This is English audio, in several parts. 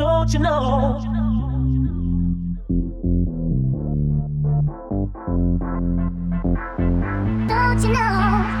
Don't you know? Don't you know?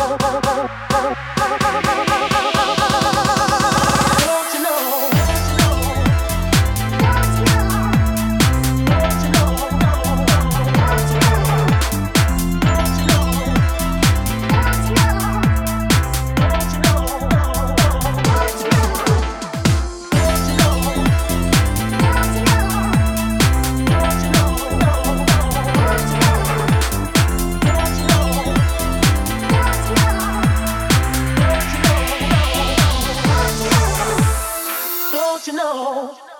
you know.